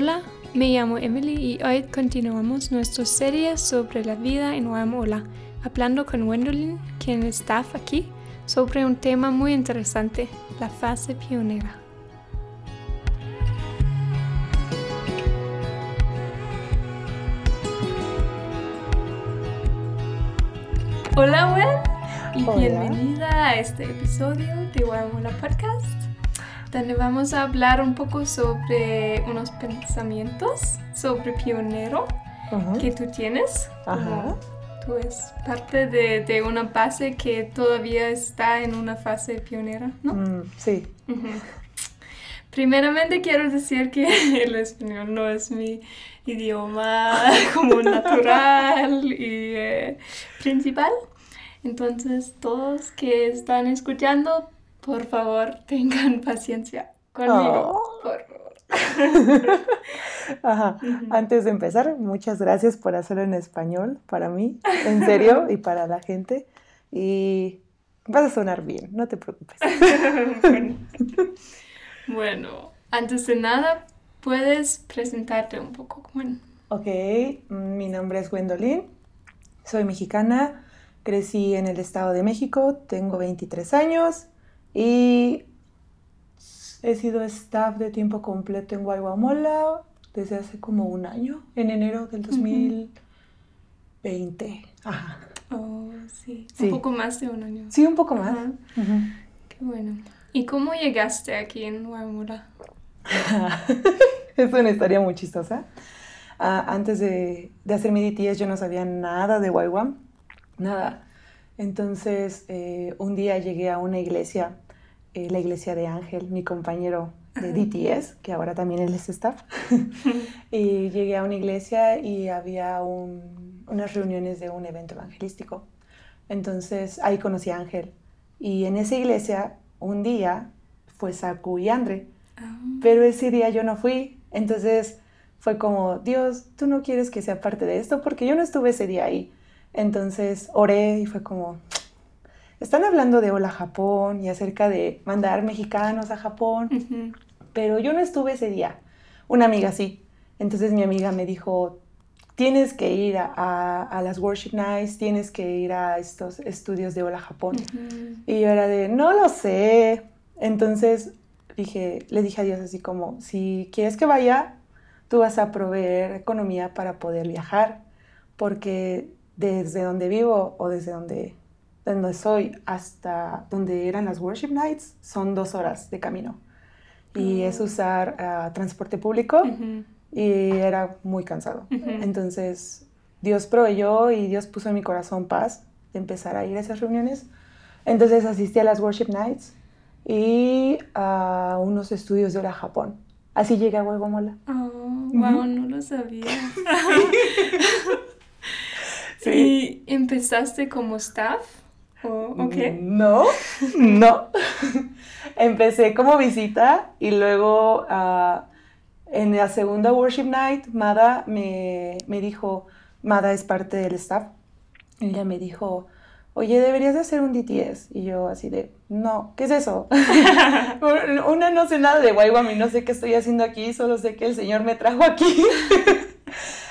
Hola, me llamo Emily y hoy continuamos nuestra serie sobre la vida en Guatemala, hablando con Gwendolyn, quien está aquí, sobre un tema muy interesante, la fase pionera. Hola, Gwen, y Hola. bienvenida a este episodio de Guatemala Podcast donde vamos a hablar un poco sobre unos pensamientos sobre pionero Ujú. que tú tienes. Ajá. Tú es parte de, de una base que todavía está en una fase pionera, ¿no? Mm, sí. Ujú. Primeramente quiero decir que el español no es mi idioma como natural y eh, principal. Entonces, todos que están escuchando, por favor, tengan paciencia conmigo, Oh. por favor. Ajá. Antes de empezar, muchas gracias por hacerlo en español para mí, en serio, y para la gente. Y vas a sonar bien, no te preocupes. bueno. Bueno, antes de nada, puedes presentarte un poco. Bueno, Ok, mi nombre es Gwendolyn, soy mexicana, crecí en el Estado de México, tengo 23 años y he sido staff de tiempo completo en Guayguamola desde hace como un año, en enero del 2020. Ajá. oh, sí, Sí. un poco más de un año. Sí, un poco más. Ajá. Qué bueno. ¿Y cómo llegaste aquí en Guatemala? es una historia muy chistosa. Ah, antes de, de hacer mi DTS yo no sabía nada de YWAM, nada. Entonces eh, un día llegué a una iglesia, eh, la iglesia de Ángel, mi compañero de. DTS, que ahora también él es staff. y llegué a una iglesia y había un- unas reuniones de un evento evangelístico. Entonces ahí conocí a Ángel. Y en esa iglesia un día fue Saku y Andre. Ah, Pero ese día yo no fui, entonces fue como, Dios, tú no quieres que sea parte de esto porque yo no estuve ese día ahí. Entonces oré y fue como, están hablando de Hola Japón y acerca de mandar mexicanos a Japón, pero yo no estuve ese día. Una amiga sí. Entonces mi amiga me dijo, tienes que ir a, a- a las worship nights, tienes que ir a estos estudios de Hola Japón. Y yo era de, no lo sé. Entonces dije, le dije a Dios así como, si quieres que vaya, tú vas a proveer economía para poder viajar, porque desde donde vivo o desde donde, donde soy hasta donde eran las worship nights son dos horas de camino. Y Ah. es usar ah, transporte público y era muy cansado. Entonces, Dios proveyó y Dios puso en mi corazón paz de empezar a ir a esas reuniones. Entonces asistí a las worship nights y a unos estudios de hora Japón. Así llegué a Guatemala. Oh, wow, no lo sabía. Sí. ¿Y empezaste como staff? Oh, ok. No, no. Empecé como visita y luego ah, en la segunda worship night, Mada me, me dijo, Mada es parte del staff, y ella me dijo, oye, deberías de hacer un DTS. Y yo así de, no, ¿qué es eso? Una no sé nada de Guayguam y no sé qué estoy haciendo aquí, solo sé que el Señor me trajo aquí.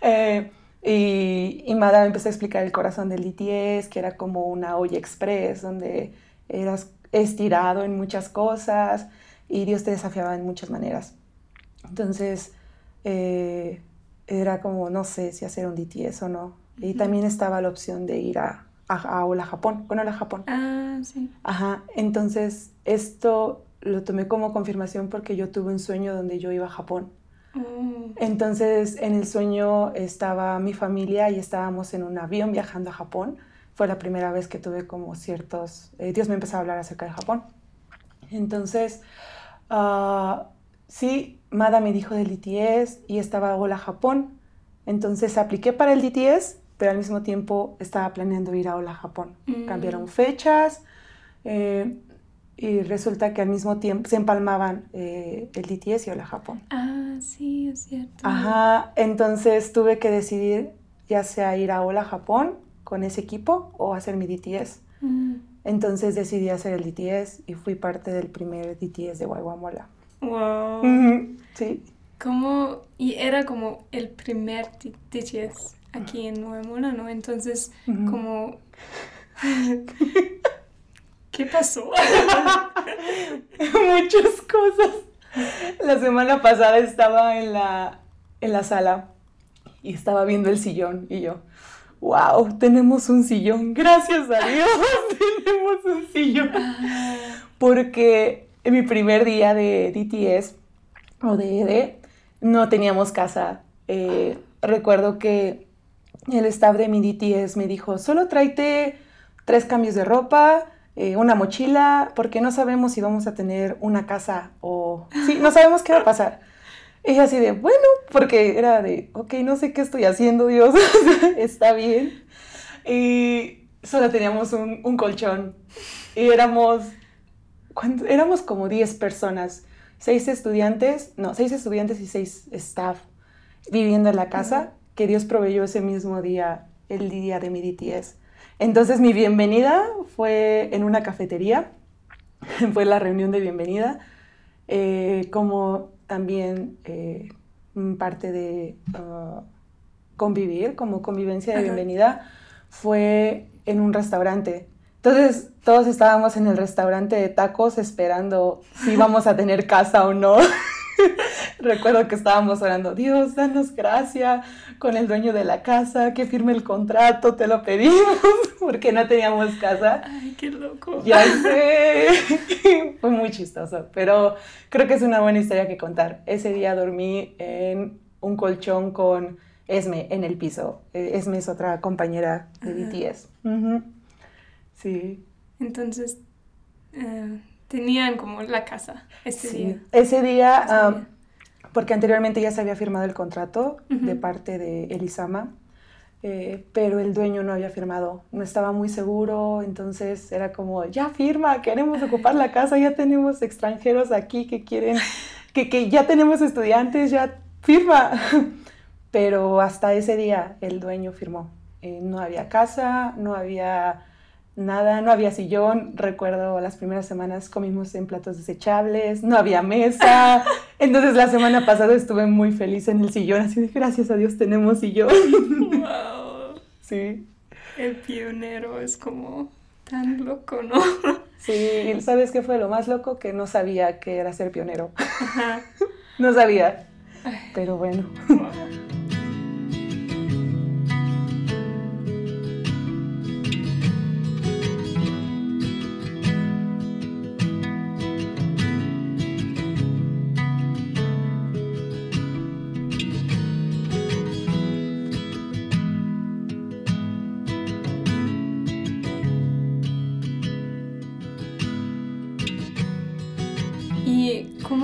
Eh, y, y Mada me empezó a explicar el corazón del DTS, que era como una olla express, donde eras estirado en muchas cosas y Dios te desafiaba en muchas maneras. Entonces, eh, era como, no sé si hacer un DTS o no. Y también estaba la opción de ir a, a, a Hola Japón, con Hola Japón. Ah, sí. Ajá, entonces esto lo tomé como confirmación porque yo tuve un sueño donde yo iba a Japón. Oh. Entonces, en el sueño estaba mi familia y estábamos en un avión viajando a Japón. Fue la primera vez que tuve como ciertos... eh, Dios me empezó a hablar acerca de Japón. Entonces, ah, sí, Mada me dijo del DTS y estaba Hola Japón. Entonces apliqué para el DTS, pero al mismo tiempo estaba planeando ir a Hola Japón. Mm. Cambiaron fechas eh, y resulta que al mismo tiempo se empalmaban eh, el DTS y Hola Japón. Ah, sí, es cierto. Ajá, entonces tuve que decidir ya sea ir a Hola Japón con ese equipo o hacer mi DTS. Mm. Entonces decidí hacer el DTS y fui parte del primer DTS de Guayguamola. Wow. Sí. ¿Cómo? Y era como el primer DTS aquí en Mona, ¿no? Entonces, como... ¿Qué pasó? Muchas cosas. La semana pasada estaba en la, en la sala y estaba viendo el sillón y yo, wow, tenemos un sillón, gracias a Dios, tenemos un sillón. Porque en mi primer día de DTS o de ED no teníamos casa. Eh, recuerdo que el staff de mi DTS me dijo, solo tráete tres cambios de ropa, eh, una mochila, porque no sabemos si vamos a tener una casa o... Sí, no sabemos qué va a pasar. Y así de, bueno, porque era de, ok, no sé qué estoy haciendo, Dios, está bien. Y solo teníamos un, un colchón y éramos, éramos como 10 personas, seis estudiantes, no, seis estudiantes y seis staff viviendo en la casa que Dios proveyó ese mismo día, el día de mi DTS. Entonces mi bienvenida fue en una cafetería, fue la reunión de bienvenida, eh, como también eh, parte de uh, convivir, como convivencia de bienvenida, fue en un restaurante. Entonces todos estábamos en el restaurante de tacos esperando si íbamos a tener casa o no. Recuerdo que estábamos orando, Dios, danos gracia con el dueño de la casa, que firme el contrato, te lo pedimos, porque no teníamos casa. Ay, qué loco. Ya sé. Fue muy chistoso, pero creo que es una buena historia que contar. Ese día dormí en un colchón con Esme en el piso. Eh, Esme es otra compañera de BTS. Sí. Entonces, eh, tenían como la casa ese día. Ese día, porque anteriormente ya se había firmado el contrato de parte de Elisama, eh, pero el dueño no había firmado, no estaba muy seguro, entonces era como, ya firma, queremos ocupar la casa, ya tenemos extranjeros aquí que quieren, que, que ya tenemos estudiantes, ya firma. Pero hasta ese día el dueño firmó. Eh, no había casa, no había nada, no había sillón. Recuerdo las primeras semanas comimos en platos desechables, no había mesa. Entonces la semana pasada estuve muy feliz en el sillón, así de gracias a Dios tenemos sillón. Wow. Sí. El pionero es como tan loco, ¿no? Sí, ¿sabes qué fue lo más loco? Que no sabía que era ser pionero. no sabía. Pero bueno.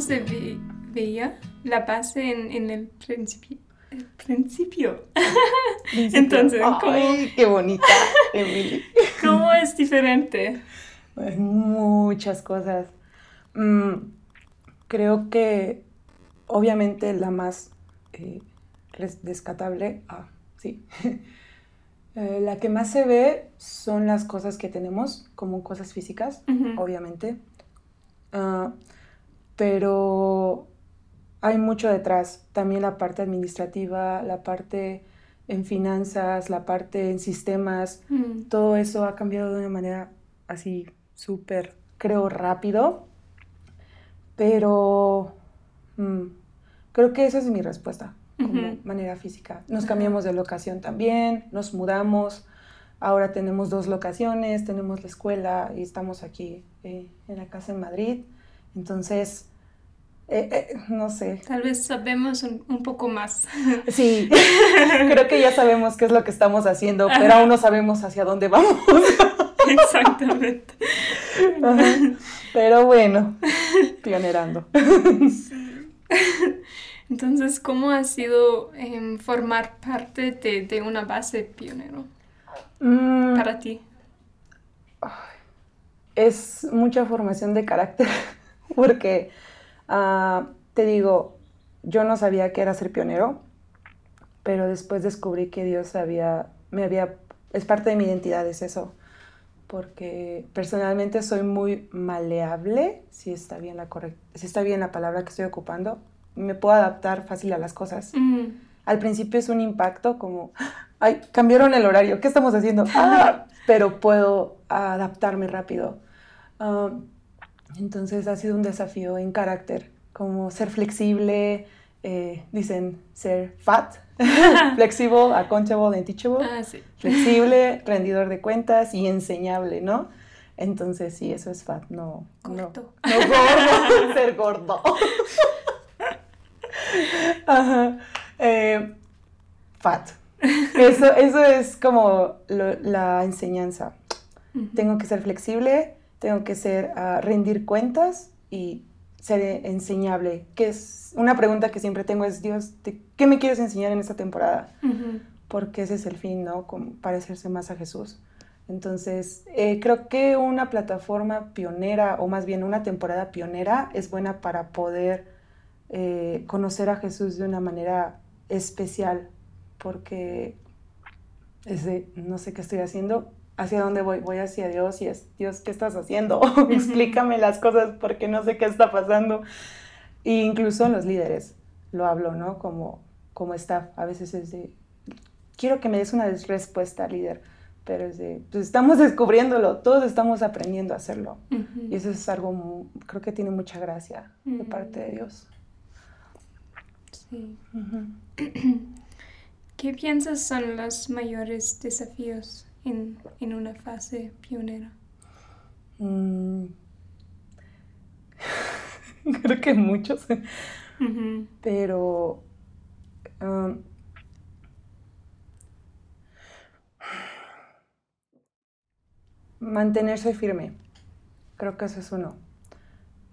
Se veía la base en, el principio? El principio. Entonces, ¿cómo, Ay, qué bonita, Emily. ¿Cómo es diferente? muchas cosas. Mm, creo que obviamente la más eh, descatable, ah, sí, eh, la que más se ve son las cosas que tenemos, como cosas físicas, obviamente. Uh, pero hay mucho detrás, también la parte administrativa, la parte en finanzas, la parte en sistemas, mm. todo eso ha cambiado de una manera así súper, creo, rápido, pero mm, creo que esa es mi respuesta, como manera física. Nos cambiamos de locación también, nos mudamos, ahora tenemos dos locaciones, tenemos la escuela y estamos aquí eh, en la casa en Madrid. Entonces, eh, eh, no sé. Tal vez sabemos un, poco más. Sí, creo que ya sabemos qué es lo que estamos haciendo, pero aún no sabemos hacia dónde vamos. Exactamente. Pero bueno, pionerando. Entonces, ¿cómo ha sido em, formar parte de, una base pionero mm. para ti? Es mucha formación de carácter, porque Ah, te digo, yo no sabía que era ser pionero, pero después descubrí que Dios había, me había, es parte de mi identidad, es eso, porque personalmente soy muy maleable, si está bien la, si está bien la palabra que estoy ocupando, me puedo adaptar fácil a las cosas. Mm. Al principio es un impacto como, ay, cambiaron el horario, ¿qué estamos haciendo? Ah, pero puedo adaptarme rápido. Ah, entonces ha sido un desafío en carácter, como ser flexible, eh, dicen ser fat, flexible, accountable, and teachable, Ah, sí. flexible, rendidor de cuentas y enseñable, ¿no? Entonces sí, eso es fat, no, no, Corto. no gordo, ser gordo. Ajá. Eh, fat. Eso, eso es como lo- la enseñanza. Tengo que ser flexible, tengo que ser rendir cuentas y ser enseñable. Que es una pregunta que siempre tengo es Dios, ¿de ¿qué me quieres enseñar en esta temporada? Porque ese es el fin, ¿no? Como parecerse más a Jesús. Entonces, eh, creo que una plataforma pionera, o más bien una temporada pionera, es buena para poder eh, conocer a Jesús de una manera especial, porque es de, no sé qué estoy haciendo, hacia dónde voy, voy hacia Dios y es, Dios, ¿qué estás haciendo? Explícame las cosas porque no sé qué está pasando. E incluso los líderes lo hablo, ¿no? Como, como staff, a veces es de, quiero que me des una respuesta, líder, pero es de, pues estamos descubriéndolo, todos estamos aprendiendo a hacerlo. Y eso es algo, creo que tiene mucha gracia de parte de Dios. Sí. ¿Qué piensas son los mayores desafíos en, en una fase pionera? Mm. Creo que muchos, pero um, mantenerse firme. Creo que eso es uno.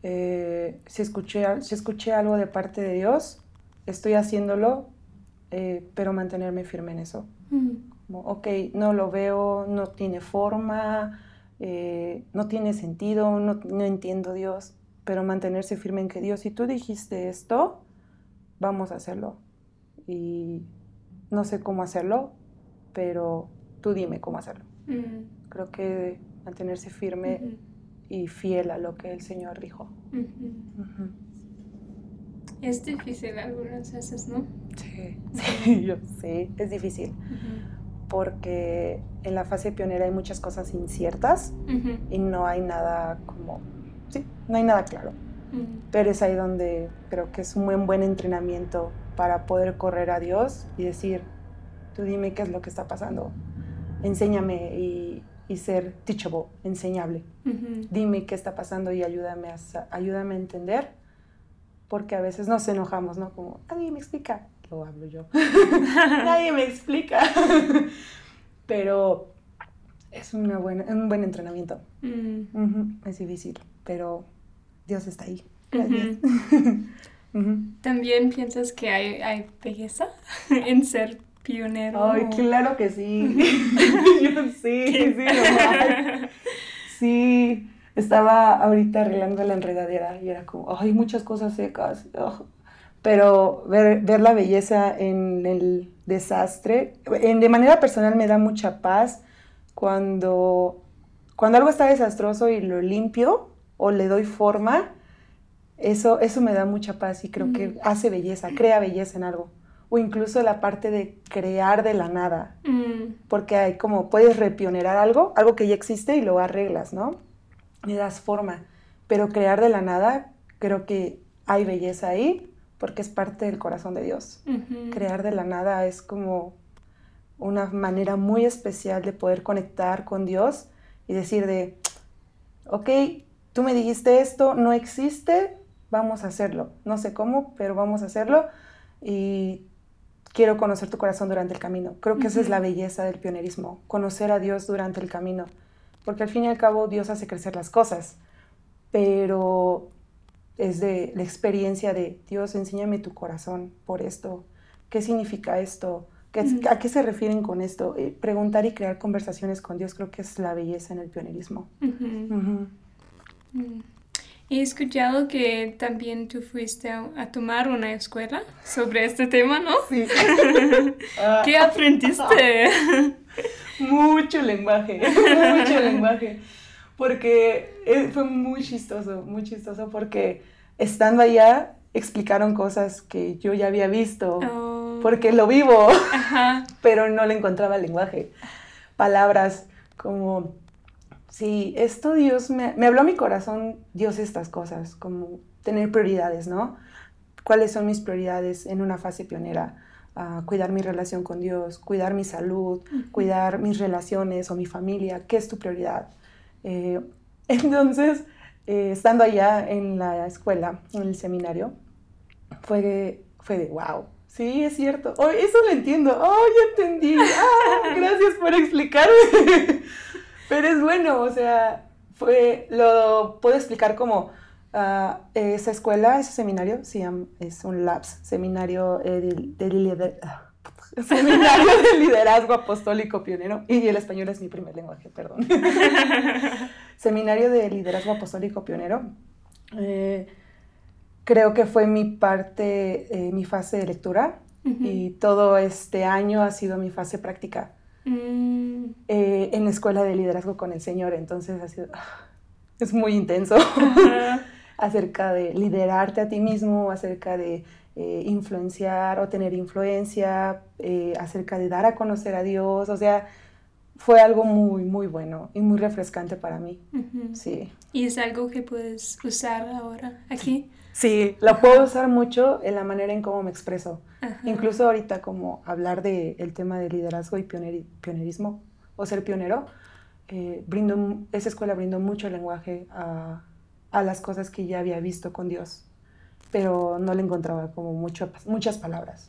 Eh, si, escuché, si escuché algo de parte de Dios, estoy haciéndolo, eh, pero mantenerme firme en eso. Mm. Como, ok, no lo veo, no tiene forma, eh, no tiene sentido, no, no entiendo Dios, pero mantenerse firme en que Dios, si tú dijiste esto, vamos a hacerlo. Y no sé cómo hacerlo, pero tú dime cómo hacerlo. Creo que mantenerse firme y fiel a lo que el Señor dijo. Es difícil algunas veces, ¿no? Sí, sí, yo sé, es difícil. Porque en la fase pionera hay muchas cosas inciertas Ujú. y no hay nada como, sí, no hay nada claro. Ujú. Pero es ahí donde creo que es un buen, buen entrenamiento para poder correr a Dios y decir, tú dime qué es lo que está pasando, enséñame y, y ser teachable, enseñable. Ujú. Dime qué está pasando y ayúdame a, ayúdame a entender, porque a veces nos enojamos, ¿no? Como, nadie me explica, lo hablo yo, nadie me explica. pero es una buena, un buen entrenamiento. Mm. Es difícil, pero Dios está ahí. Gracias. ¿También piensas que hay, hay belleza en ser pionero? Ay, claro que sí. Sí, sí, lo hay. Sí, estaba ahorita arreglando la enredadera y era como, ay, muchas cosas secas. Pero ver, ver la belleza en el desastre, en, de manera personal me da mucha paz cuando, cuando algo está desastroso y lo limpio o le doy forma, eso, eso me da mucha paz y creo que Mm. hace belleza, crea belleza en algo. O incluso la parte de crear de la nada, Mm. porque hay como puedes repionerar algo, algo que ya existe y lo arreglas, ¿no? Le das forma, pero crear de la nada, creo que hay belleza ahí porque es parte del corazón de Dios. Ujú. Crear de la nada es como una manera muy especial de poder conectar con Dios y decir de, ok, tú me dijiste esto, no existe, vamos a hacerlo. No sé cómo, pero vamos a hacerlo y quiero conocer tu corazón durante el camino. Creo que esa es la belleza del pionerismo, conocer a Dios durante el camino. Porque al fin y al cabo Dios hace crecer las cosas, pero es de la experiencia de Dios, enséñame tu corazón por esto. ¿Qué significa esto? ¿Qué- Ujú. ¿A qué se refieren con esto? Eh, preguntar y crear conversaciones con Dios creo que es la belleza en el pionerismo. Mm. He escuchado que también tú fuiste a, a tomar una escuela sobre este tema, ¿no? Sí. Ah, ¿Qué aprendiste? mucho lenguaje, mucho lenguaje. Porque eh, fue muy chistoso, muy chistoso porque estando allá explicaron cosas que yo ya había visto, Oh. porque lo vivo, Ajá. pero no le encontraba el lenguaje. Palabras como, sí, esto Dios me, me habló a mi corazón, Dios estas cosas, como tener prioridades, ¿no? ¿Cuáles son mis prioridades en una fase pionera? Ah, cuidar mi relación con Dios, cuidar mi salud, cuidar mis relaciones o mi familia, ¿qué es tu prioridad? Eh, entonces, eh, estando allá en la escuela, en el seminario, fue de, fue de wow. Sí, es cierto. Oh, eso lo entiendo. Oh, ya entendí. Ah, gracias por explicarme. Pero es bueno, o sea, fue, lo puedo explicar como ah, esa escuela, ese seminario, se llama, es un LAPS, Seminario eh, de, de ah, Seminario de Liderazgo Apostólico Pionero. Y el español es mi primer lenguaje, perdón. Seminario de Liderazgo Apostólico Pionero. Eh, creo que fue mi parte, eh, mi fase de lectura. Y todo este año ha sido mi fase práctica Mm, eh, en la escuela de liderazgo con el Señor. Entonces ha sido, ah, es muy intenso acerca de liderarte a ti mismo, acerca de eh, influenciar o tener influencia, eh, acerca de dar a conocer a Dios. O sea, fue algo muy, muy bueno y muy refrescante para mí. Ujú. Sí. Y es algo que puedes usar ahora aquí. Sí, la puedo usar mucho en la manera en cómo me expreso. Ajá. Incluso ahorita como hablar del el tema de liderazgo y pioneri- pionerismo o ser pionero, eh, brindo, esa escuela brindó mucho lenguaje a, a las cosas que ya había visto con Dios, pero no le encontraba como mucho, muchas palabras.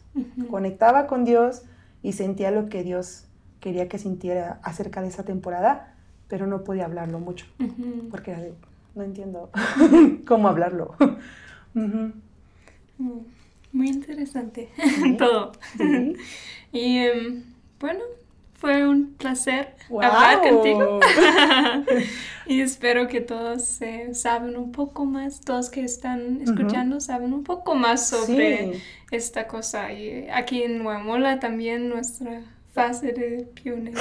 Conectaba con Dios y sentía lo que Dios quería que sintiera acerca de esa temporada, pero no podía hablarlo mucho, porque era de, no entiendo cómo hablarlo. Mm, Muy interesante todo. Y em, bueno, fue un placer ¡Guau! hablar contigo. y espero que todos eh, saben un poco más, todos que están escuchando saben un poco más sobre Sí. esta cosa. Y aquí en Guamola también nuestra fase de pionero.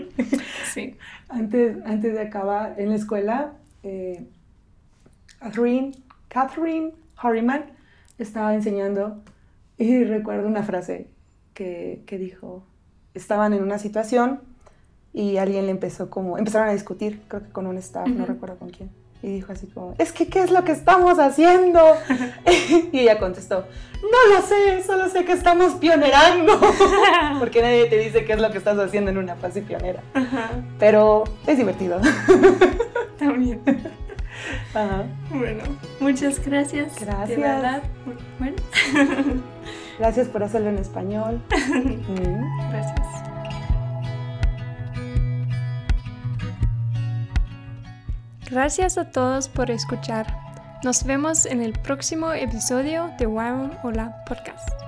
sí. Antes, antes de acabar en la escuela, eh, Catherine, Catherine Harriman estaba enseñando y recuerdo una frase que, que dijo, estaban en una situación y alguien le empezó como, empezaron a discutir, creo que con un staff, no Ujú. recuerdo con quién. Y dijo así como, es que, ¿qué es lo que estamos haciendo? y ella contestó, no lo sé, solo sé que estamos pionerando. Porque nadie te dice qué es lo que estás haciendo en una fase pionera. Ajá, Pero es divertido. también. Ajá. Bueno, muchas gracias. De Gracias. verdad. Bueno, Gracias por hacerlo en español. Mm. gracias. Gracias a todos por escuchar. Nos vemos en el próximo episodio de Wyron Hola Podcast.